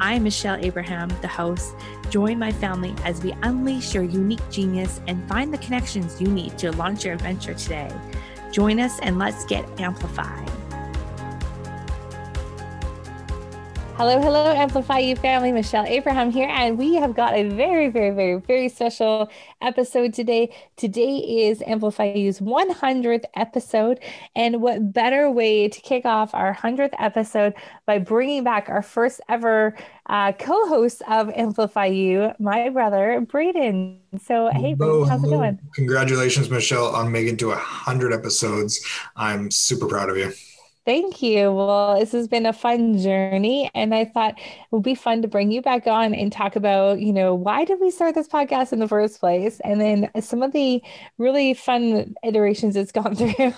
I'm Michelle Abraham, the host. Join my family as we unleash your unique genius and find the connections you need to launch your adventure today. Join us and let's get amplified. Hello, hello, Amplifyou family. Michelle Abraham here, and we have got a very, very, very, very special episode today. Today is Amplifyou's 100th episode, and what better way to kick off our 100th episode by bringing back our first ever uh, co-host of Amplifyou, my brother Braden. So, hey, Braden, how's it going? Congratulations, Michelle, on making to 100 episodes. I'm super proud of you. Thank you. Well, this has been a fun journey, and I thought it would be fun to bring you back on and talk about, you know, why did we start this podcast in the first place, and then some of the really fun iterations it's gone through,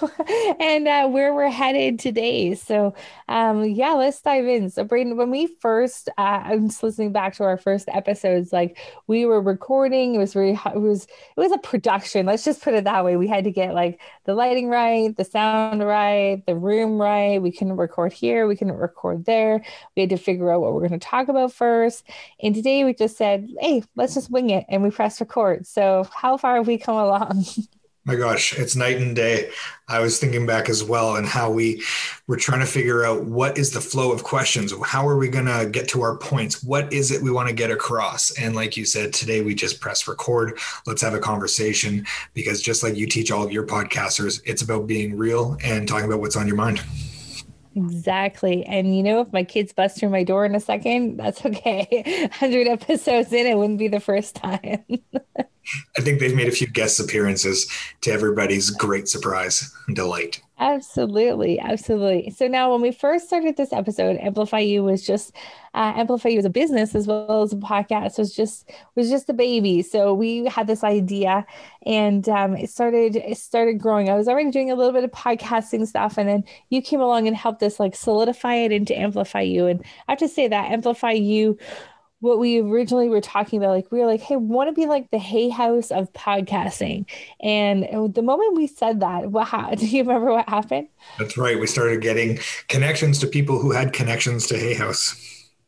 and uh, where we're headed today. So, um, yeah, let's dive in. So, Braden, when we first, uh, I'm just listening back to our first episodes, like we were recording. It was very, it was, it was a production. Let's just put it that way. We had to get like the lighting right, the sound right, the room right we couldn't record here. We couldn't record there. We had to figure out what we're going to talk about first. And today we just said, hey, let's just wing it. And we pressed record. So, how far have we come along? My gosh, it's night and day. I was thinking back as well and how we were trying to figure out what is the flow of questions? How are we going to get to our points? What is it we want to get across? And like you said, today we just press record. Let's have a conversation because just like you teach all of your podcasters, it's about being real and talking about what's on your mind. Exactly. And you know, if my kids bust through my door in a second, that's okay. 100 episodes in, it wouldn't be the first time. I think they've made a few guest appearances to everybody's great surprise and delight. Absolutely, absolutely. So now, when we first started this episode, Amplifyou was just uh, Amplifyou as a business as well as a podcast It was just was just a baby. So we had this idea, and um, it started it started growing. I was already doing a little bit of podcasting stuff, and then you came along and helped us like solidify it into Amplifyou. And I have to say that Amplifyou what we originally were talking about. Like we were like, hey, want to be like the Hay House of podcasting. And the moment we said that, what do you remember what happened? That's right. We started getting connections to people who had connections to Hay House.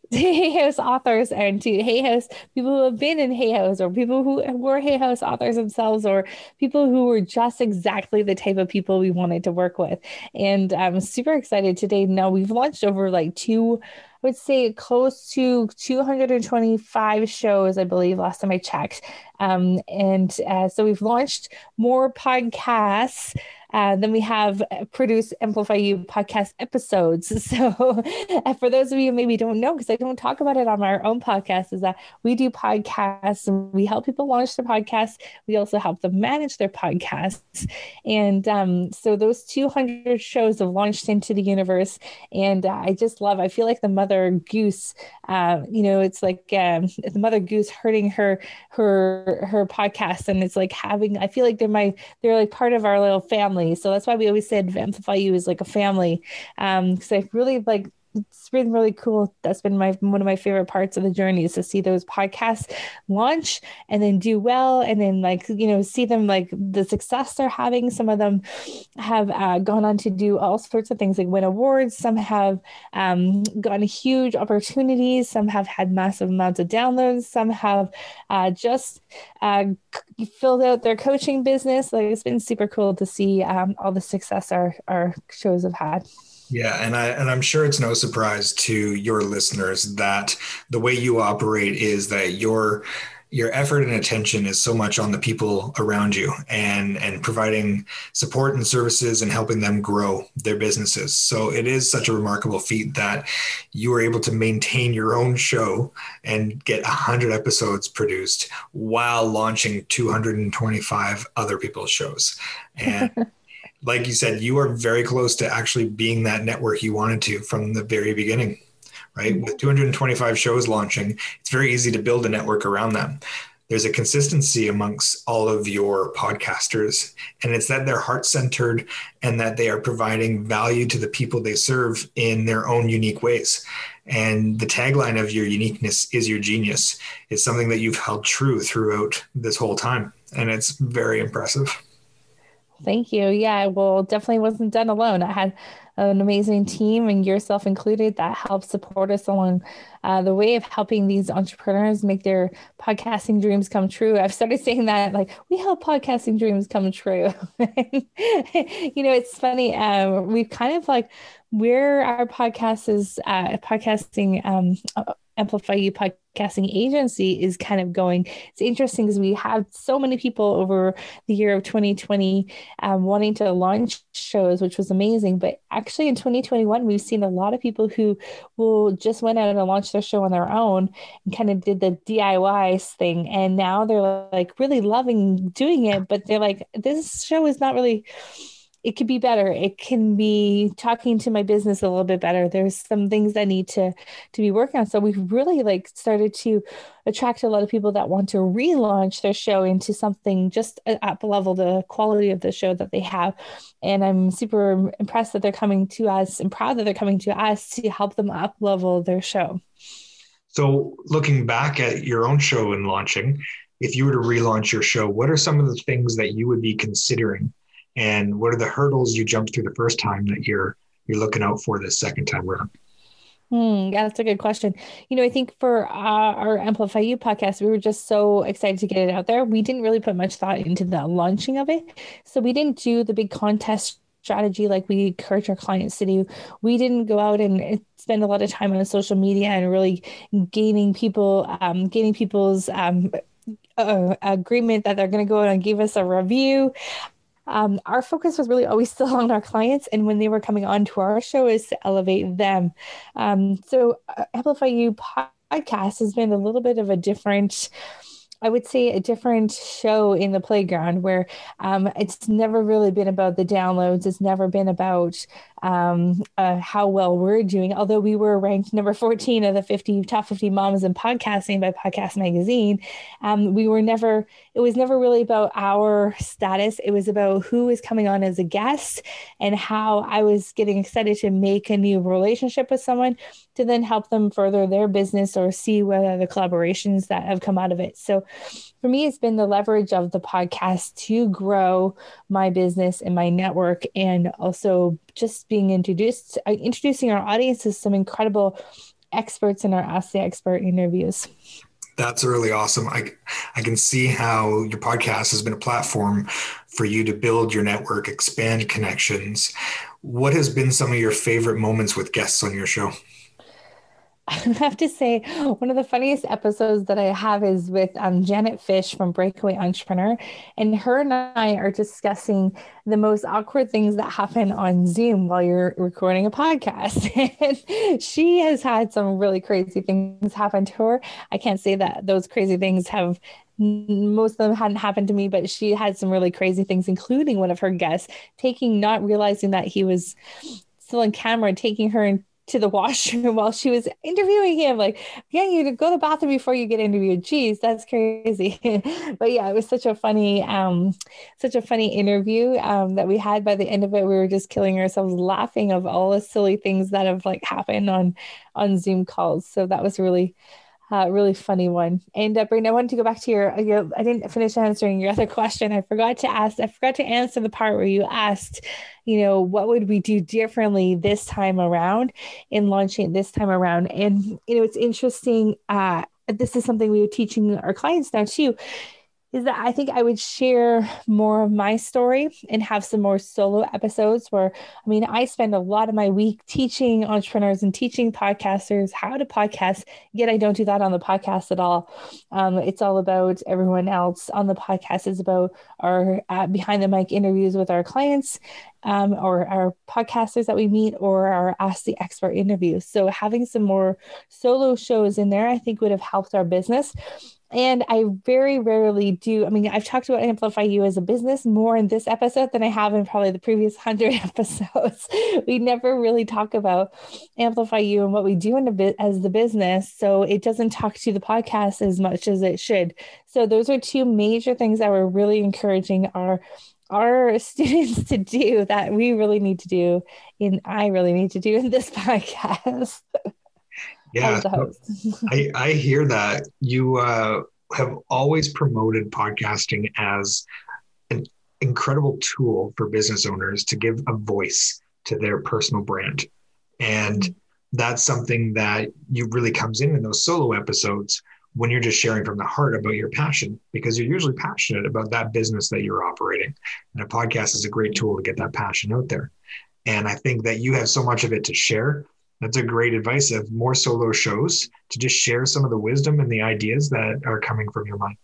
Hay House authors and to Hay House people who have been in Hay House or people who were Hay House authors themselves or people who were just exactly the type of people we wanted to work with. And I'm super excited today. Now we've launched over like two would say close to 225 shows, I believe, last time I checked. Um, and uh, so we've launched more podcasts uh, then we have uh, produce Amplifyou podcast episodes. So uh, for those of you maybe don't know, because I don't talk about it on our own podcast, is that we do podcasts and we help people launch their podcasts. We also help them manage their podcasts. And um, so those 200 shows have launched into the universe. And uh, I just love, I feel like the mother goose, uh, you know, it's like um, the mother goose hurting her, her, her podcast. And it's like having, I feel like they're my, they're like part of our little family family. So that's why we always said Amplifyou is like a family. Um, because I really like it's been really cool. That's been my one of my favorite parts of the journey is to see those podcasts launch and then do well, and then like you know see them like the success they're having. Some of them have uh, gone on to do all sorts of things like win awards. Some have um, gotten huge opportunities. Some have had massive amounts of downloads. Some have uh, just uh, filled out their coaching business. Like it's been super cool to see um, all the success our our shows have had. Yeah, and I and I'm sure it's no surprise to your listeners that the way you operate is that your your effort and attention is so much on the people around you and and providing support and services and helping them grow their businesses. So it is such a remarkable feat that you were able to maintain your own show and get 100 episodes produced while launching 225 other people's shows. And like you said, you are very close to actually being that network you wanted to from the very beginning. right? Mm-hmm. With 225 shows launching, it's very easy to build a network around them. There's a consistency amongst all of your podcasters, and it's that they're heart centered and that they are providing value to the people they serve in their own unique ways. And the tagline of your uniqueness is your genius is something that you've held true throughout this whole time. And it's very impressive. Thank you. Yeah, well, definitely wasn't done alone. I had an amazing team, and yourself included, that helped support us along uh, the way of helping these entrepreneurs make their podcasting dreams come true. I've started saying that, like, we help podcasting dreams come true. you know, it's funny. Um, we've kind of like where our podcast is uh, podcasting um, Amplifyou podcasting agency is kind of going. It's interesting because we had so many people over the year of 2020 um, wanting to launch shows, which was amazing. But actually, in 2021, we've seen a lot of people who will just went out and launched their show on their own and kind of did the DIY thing. And now they're like really loving doing it, but they're like, this show is not really it could be better. It can be talking to my business a little bit better. There's some things that need to to be working on. So we've really like started to attract a lot of people that want to relaunch their show into something just uh, up level the quality of the show that they have. And i'm super impressed that they're coming to us and proud that they're coming to us to help them up level their show. So looking back at your own show and launching if you were to relaunch your show what are some of the things that you would be considering and what are the hurdles you jumped through the first time that you're you're looking out for this second time around Hmm, yeah, that's a good question. You know, I think for uh, our Amplifyou podcast, we were just so excited to get it out there. We didn't really put much thought into the launching of it. So we didn't do the big contest strategy like we encourage our clients to do. We didn't go out and spend a lot of time on social media and really gaining people, um, gaining people's um, uh, agreement that they're going to go out and give us a review um, our focus was really always still on our clients and when they were coming on to our show is to elevate them um, so uh, amplify you podcast has been a little bit of a different I would say a different show in the playground where um, it's never really been about the downloads. It's never been about um, uh, how well we're doing. Although we were ranked number 14 of the 50 top 50 moms in podcasting by Podcast Magazine, um, we were never, it was never really about our status. It was about who is coming on as a guest and how I was getting excited to make a new relationship with someone to then help them further their business or see are the collaborations that have come out of it. So for me, it's been the leverage of the podcast to grow my business and my network and also just being introduced, uh, introducing our audience to some incredible experts in our Ask the Expert interviews. That's really awesome. I, I can see how your podcast has been a platform for you to build your network, expand connections. What has been some of your favorite moments with guests on your show? I have to say, one of the funniest episodes that I have is with um, Janet Fish from Breakaway Entrepreneur. And her and I are discussing the most awkward things that happen on Zoom while you're recording a podcast. and she has had some really crazy things happen to her. I can't say that those crazy things have most of them hadn't happened to me, but she had some really crazy things, including one of her guests taking, not realizing that he was still on camera, taking her in to the washroom while she was interviewing him. Like, yeah, you go to the bathroom before you get interviewed. Jeez, that's crazy. but yeah, it was such a funny, um, such a funny interview um, that we had. By the end of it, we were just killing ourselves laughing of all the silly things that have like happened on on Zoom calls. So that was really uh, really funny one. And uh, Braden, I wanted to go back to your, your, I didn't finish answering your other question. I forgot to ask, I forgot to answer the part where you asked, you know, what would we do differently this time around in launching this time around? And, you know, it's interesting. Uh, this is something we were teaching our clients now too is that I think I would share more of my story and have some more solo episodes where, I mean, I spend a lot of my week teaching entrepreneurs and teaching podcasters how to podcast, yet I don't do that on the podcast at all. Um, it's all about everyone else on the podcast. It's about our uh, behind the mic interviews with our clients um, or our podcasters that we meet or our Ask the Expert interviews. So having some more solo shows in there, I think would have helped our business And I very rarely do. I mean, I've talked about Amplifyou as a business more in this episode than I have in probably the previous hundred episodes. we never really talk about Amplifyou and what we do in a bit as the business. So it doesn't talk to the podcast as much as it should. So those are two major things that we're really encouraging our our students to do that we really need to do and I really need to do in this podcast. Yeah, I, I hear that. You uh, have always promoted podcasting as an incredible tool for business owners to give a voice to their personal brand. And that's something that you really comes in in those solo episodes when you're just sharing from the heart about your passion because you're usually passionate about that business that you're operating and a podcast is a great tool to get that passion out there and i think that you have so much of it to share that's a great advice of more solo shows to just share some of the wisdom and the ideas that are coming from your mind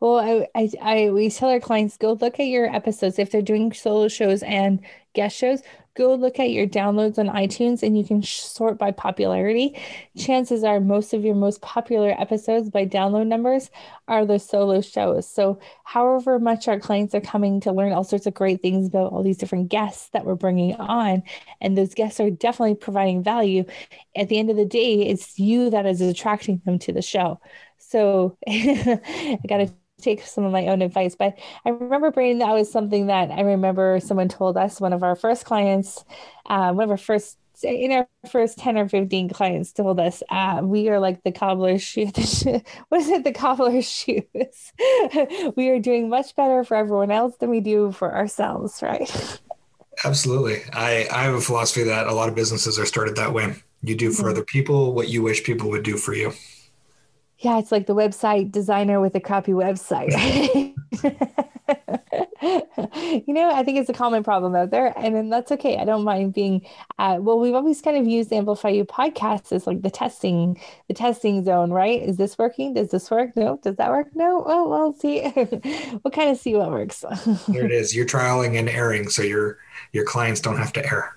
well, I, I, I, we tell our clients go look at your episodes if they're doing solo shows and guest shows go look at your downloads on iTunes and you can sort by popularity. Chances are most of your most popular episodes by download numbers are the solo shows. So, however much our clients are coming to learn all sorts of great things about all these different guests that we're bringing on, and those guests are definitely providing value, at the end of the day, it's you that is attracting them to the show. So, I got to take some of my own advice. But I remember, Braden, that was something that I remember someone told us, one of our first clients, uh, one of our first in our first 10 or 15 clients told us uh, we are like the cobbler's shoes what is it? The cobbler's shoes. We are doing much better for everyone else than we do for ourselves right? Absolutely. I i have a philosophy that a lot of businesses are started that way. You do for mm-hmm. other people what you wish people would do for you yeah, it's like the website designer with a crappy website. you know, I think it's a common problem out there, and then that's okay. I don't mind being. Uh, well, we've always kind of used Amplifyou podcast as like the testing, the testing zone, right? Is this working? Does this work? No. Does that work? No. Well, we'll see. we'll kind of see what works. there it is. You're trialing and erring, so your your clients don't have to err.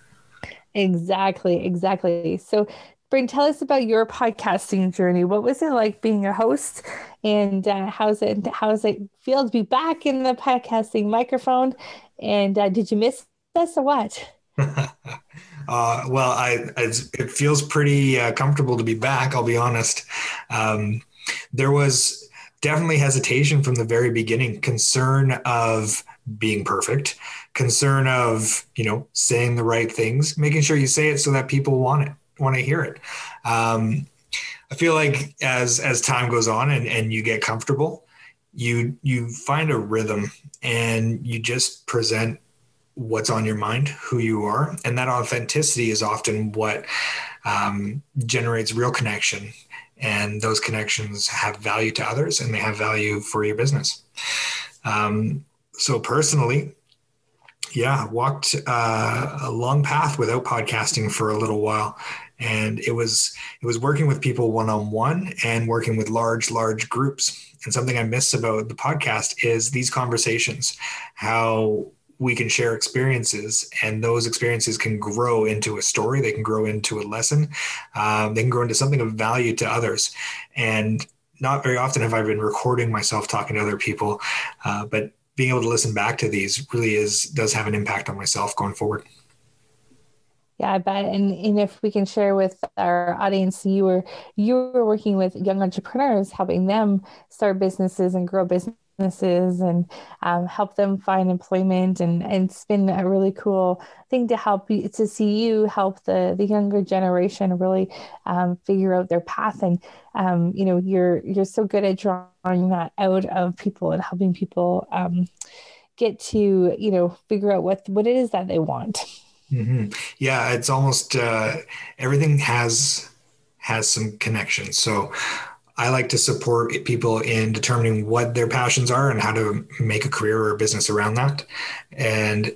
Exactly, exactly. So Braden, tell us about your podcasting journey. What was it like being a host, and uh, how's it how's it feel to be back in the podcasting microphone? And uh, did you miss us or what? uh, well, I it feels pretty uh, comfortable to be back. I'll be honest. Um, there was definitely hesitation from the very beginning, concern of being perfect, concern of you know saying the right things, making sure you say it so that people want it want to hear it. Um, I feel like as as time goes on and, and you get comfortable, you you find a rhythm and you just present what's on your mind, who you are, and that authenticity is often what um, generates real connection. And those connections have value to others, and they have value for your business. Um, so personally, yeah, walked uh, a long path without podcasting for a little while, and it was it was working with people one on one and working with large large groups. And something I miss about the podcast is these conversations, how we can share experiences and those experiences can grow into a story they can grow into a lesson um, they can grow into something of value to others and not very often have i been recording myself talking to other people uh, but being able to listen back to these really is does have an impact on myself going forward. Yeah, I bet. And, and if we can share with our audience, you were you were working with young entrepreneurs, helping them start businesses and grow businesses and um, help them find employment and, and it's been a really cool thing to help you to see you help the the younger generation really um, figure out their path and um, you know you're you're so good at drawing that out of people and helping people um, get to you know figure out what what it is that they want mm-hmm. yeah it's almost uh, everything has has some connection so I like to support people in determining what their passions are and how to make a career or a business around that. And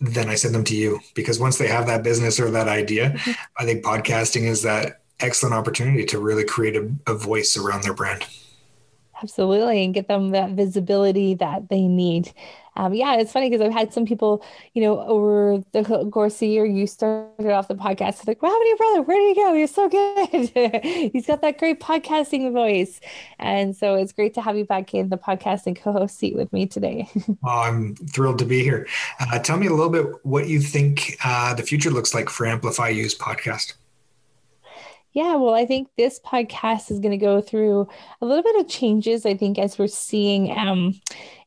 then I send them to you because once they have that business or that idea, mm-hmm. I think podcasting is that excellent opportunity to really create a, a voice around their brand. Absolutely, and get them that visibility that they need. Um, yeah, it's funny because I've had some people, you know, over the course of the year, you started off the podcast like, wow, your brother, where did he go? You're so good. He's got that great podcasting voice. And so it's great to have you back in the podcasting co host seat with me today. I'm thrilled to be here. Uh, tell me a little bit what you think uh, the future looks like for Amplifyou's podcast. Yeah, well, I think this podcast is going to go through a little bit of changes. I think as we're seeing um,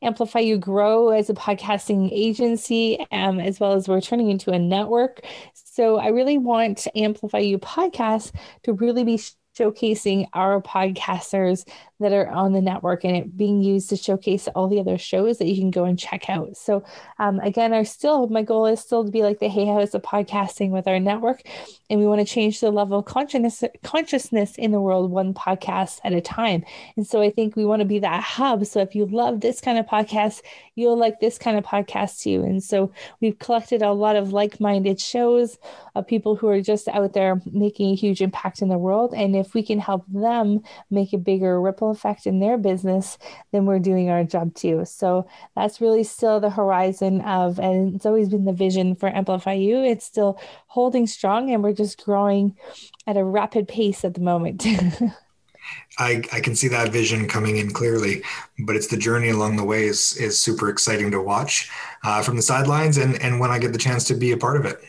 Amplifyou grow as a podcasting agency, um, as well as we're turning into a network. So I really want Amplifyou podcast to really be showcasing our podcasters that are on the network and it being used to showcase all the other shows that you can go and check out. So um, again, our still my goal is still to be like the Hay House of podcasting with our network, and we want to change the level of consciousness consciousness in the world one podcast at a time. And so I think we want to be that hub. So if you love this kind of podcast, you'll like this kind of podcast too. And so we've collected a lot of like-minded shows of people who are just out there making a huge impact in the world. And if we can help them make a bigger ripple effect in their business, then we're doing our job too. So that's really still the horizon of, and it's always been the vision for Amplifyou. It's still holding strong and we're just growing at a rapid pace at the moment. I, I can see that vision coming in clearly, but it's the journey along the way is is super exciting to watch uh, from the sidelines and and when I get the chance to be a part of it.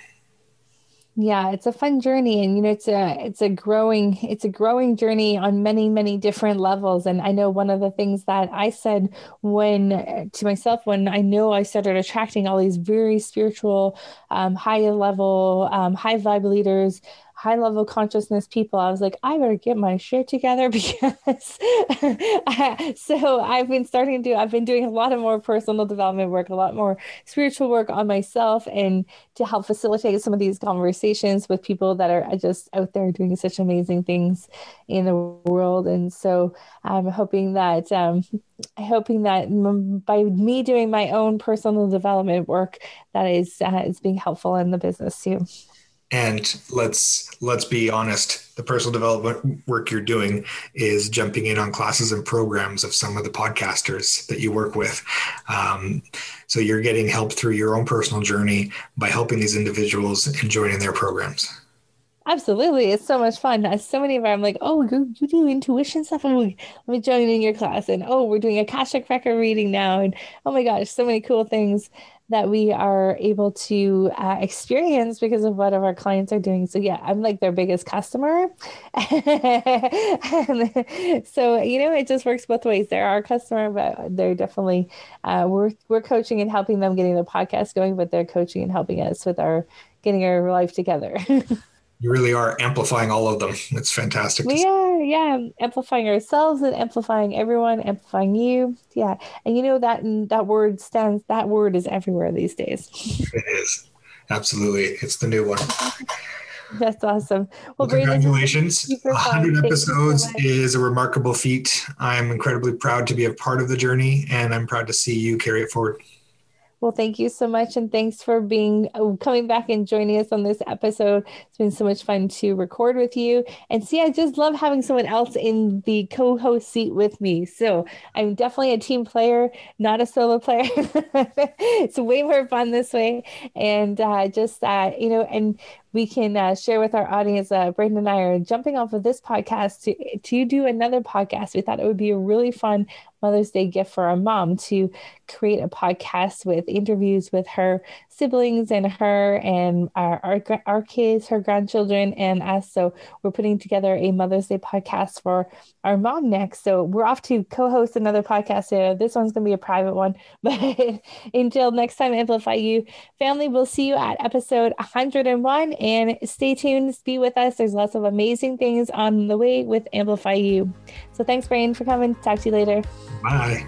Yeah, it's a fun journey and you know it's a it's a growing it's a growing journey on many many different levels and I know one of the things that I said when to myself when I know I started attracting all these very spiritual um, high level um, high vibe leaders high level consciousness people, I was like, I better get my shit together because so I've been starting to do, I've been doing a lot of more personal development work, a lot more spiritual work on myself and to help facilitate some of these conversations with people that are just out there doing such amazing things in the world. And so I'm hoping that, um, hoping that by me doing my own personal development work, that is, uh, is being helpful in the business too and let's let's be honest the personal development work you're doing is jumping in on classes and programs of some of the podcasters that you work with um, so you're getting help through your own personal journey by helping these individuals and joining their programs Absolutely. It's so much fun. So many of them, I'm like, oh, you, you do intuition stuff. Oh, let me join in your class. And oh, we're doing a Akashic record reading now. And oh my gosh, so many cool things that we are able to uh, experience because of what our clients are doing. So yeah, I'm like their biggest customer. so you know, it just works both ways. They're our customer, but they're definitely uh, we're we're coaching and helping them getting the podcast going, but they're coaching and helping us with our getting our life together. you really are amplifying all of them. It's fantastic. We are, yeah, amplifying ourselves and amplifying everyone, amplifying you. Yeah. And you know that that word stands that word is everywhere these days. It is. Absolutely. It's the new one. That's awesome. Well, well congratulations. 100 episodes so is a remarkable feat. I'm incredibly proud to be a part of the journey and I'm proud to see you carry it forward. Well, thank you so much. And thanks for being uh, coming back and joining us on this episode. It's been so much fun to record with you. And see, I just love having someone else in the co host seat with me. So I'm definitely a team player, not a solo player. it's way more fun this way. And uh, just, uh, you know, and we can uh, share with our audience. Uh, Braden and I are jumping off of this podcast to, to do another podcast. We thought it would be a really fun Mother's Day gift for our mom to create a podcast with interviews with her siblings and her and our, our, our kids, her grandchildren, and us. So we're putting together a Mother's Day podcast for our mom next. So we're off to co host another podcast. This one's going to be a private one. But until next time, Amplifyou family, we'll see you at episode 101 and stay tuned. Be with us. There's lots of amazing things on the way with Amplifyou. So thanks, Brain, for coming. Talk to you later. Bye.